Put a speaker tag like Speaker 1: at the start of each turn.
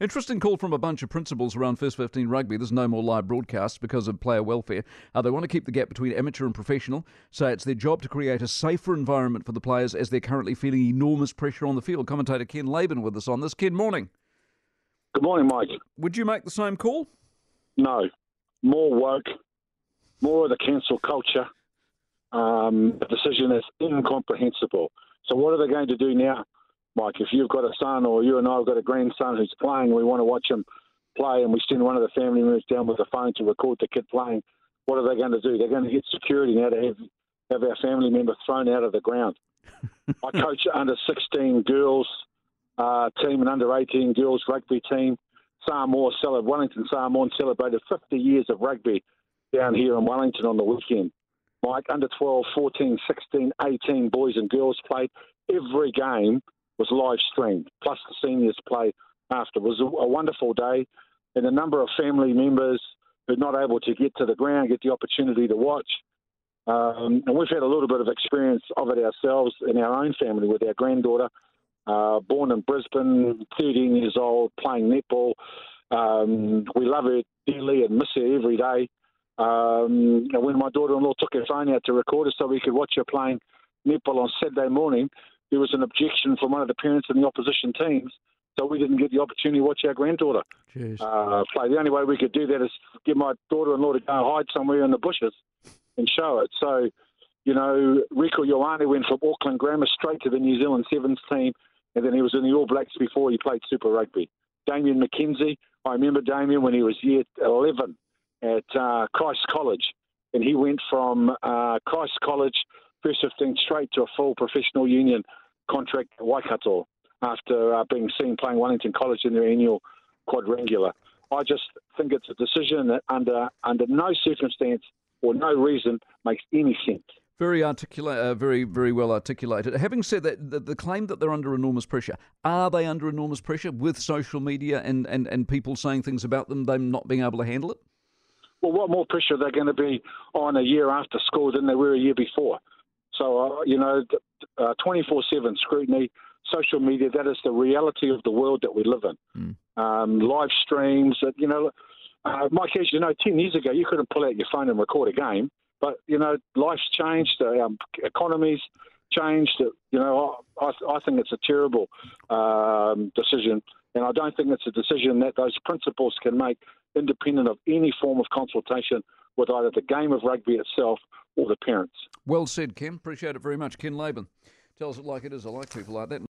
Speaker 1: Interesting call from a bunch of principals around First 15 Rugby. There's no more live broadcasts because of player welfare. Uh, they want to keep the gap between amateur and professional, so it's their job to create a safer environment for the players as they're currently feeling enormous pressure on the field. Commentator Ken Laban with us on this. Ken, morning.
Speaker 2: Good morning, Mike.
Speaker 1: Would you make the same call?
Speaker 2: No. More woke, more of the cancel culture. Um, the decision is incomprehensible. So, what are they going to do now? Mike, if you've got a son or you and I have got a grandson who's playing we want to watch him play and we send one of the family members down with a phone to record the kid playing, what are they going to do? They're going to get security now to have, have our family member thrown out of the ground. I coach under 16 girls uh, team and under 18 girls rugby team. Samoa celebrated, Wellington Samoan celebrated 50 years of rugby down here in Wellington on the weekend. Mike, under 12, 14, 16, 18 boys and girls played. Every game was live streamed, plus the seniors play after. It was a, a wonderful day, and a number of family members who are not able to get to the ground get the opportunity to watch. Um, and we've had a little bit of experience of it ourselves in our own family with our granddaughter, uh, born in Brisbane, 13 years old, playing netball. Um, we love her dearly and miss her every day. Um, and when my daughter-in-law took her phone out to record her so we could watch her playing netball on Saturday morning, there was an objection from one of the parents in the opposition teams, so we didn't get the opportunity to watch our granddaughter uh, play. The only way we could do that is get my daughter-in-law to go hide somewhere in the bushes and show it. So, you know, Rieko Ioane went from Auckland Grammar straight to the New Zealand Sevens team, and then he was in the All Blacks before he played Super Rugby. Damian McKenzie, I remember Damian when he was year 11 at uh, Christ College, and he went from uh, Christ College first 15 straight to a full professional union contract at Waikato after uh, being seen playing Wellington College in their annual quadrangular. I just think it's a decision that under under no circumstance or no reason makes any sense.
Speaker 1: Very articulate, uh, very very well articulated. Having said that, the, the, claim that they're under enormous pressure, are they under enormous pressure with social media and, and, and people saying things about them, them not being able to handle it?
Speaker 2: Well, what more pressure are they going to be on a year after school than they were a year before? So, uh, you know, uh, 24 7 scrutiny, social media, that is the reality of the world that we live in. Mm. Um, live streams, that, you know, uh, Mike, as you know, 10 years ago, you couldn't pull out your phone and record a game. But, you know, life's changed, the um, economy's changed. You know, I, I think it's a terrible um, decision. And I don't think it's a decision that those principals can make independent of any form of consultation with either the game of rugby itself or the parents.
Speaker 1: Well said, Ken. Appreciate it very much. Ken Laban tells it like it is. I like people like that.